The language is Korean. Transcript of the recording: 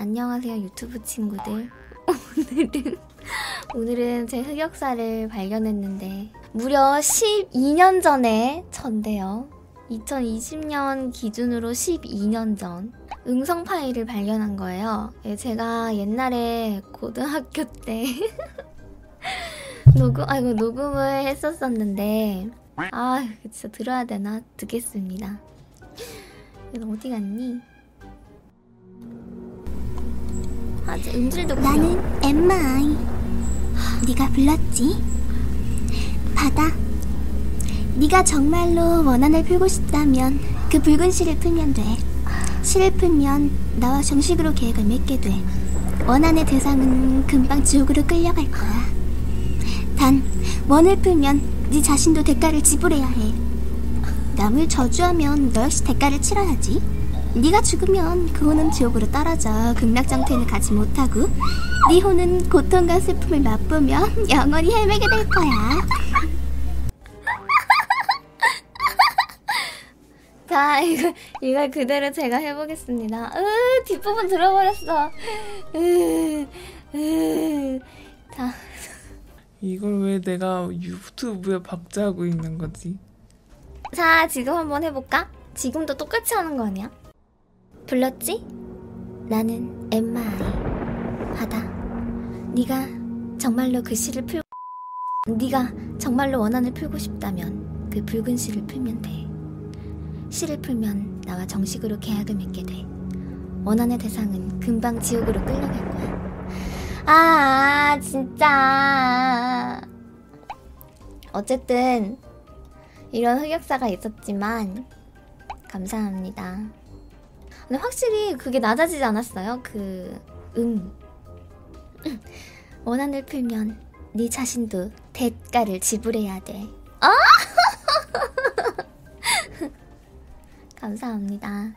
안녕하세요 유튜브 친구들. 오늘은 오늘은 제 흑역사를 발견했는데 무려 12년 전에 전데요. 2020년 기준으로 12년 전 음성 파일을 발견한 거예요. 예, 제가 옛날에 고등학교 때 녹음 아이고 녹음을 했었었는데 아 진짜 들어야 되나? 듣겠습니다. 너 어디 갔니? 아, 제 음질도. 나는 엠마 아이. 네가 불렀지? 받아. 네가 정말로 원한을 풀고 싶다면 그 붉은 실을 풀면 돼. 실을 풀면 나와 정식으로 계획을 맺게 돼. 원한의 대상은 금방 지옥으로 끌려갈 거야. 단 원을 풀면 네 자신도 대가를 지불해야 해. 남을 저주하면 너 역시 대가를 치러야지. 네가 죽으면 그 혼은 지옥으로 떨어져 극락정태는 가지 못하고 네 혼은 고통과 슬픔을 맛보며 영원히 헤매게 될 거야. 자, 이거, 이걸 그대로 제가 해보겠습니다. 으, 뒷부분 들어버렸어. 으, 으. 자, 이걸 왜 내가 유튜브에 박제하고 있는 거지? 자, 지금 한번 해볼까? 지금도 똑같이 하는 거 아니야? 불렀지? 나는 엠마 아이. 받아. 네가 정말로 그 실을 풀. 네가 정말로 원한을 풀고 싶다면 그 붉은 실을 풀면 돼. 실을 풀면 나와 정식으로 계약을 맺게 돼. 원한의 대상은 금방 지옥으로 끌려갈 거야. 아, 진짜. 어쨌든 이런 흑역사가 있었지만 감사합니다. 근데 확실히 그게 낮아지지 않았어요? 그 음. 원한을 풀면 네 자신도 대가를 지불해야 돼. 아! 감사합니다.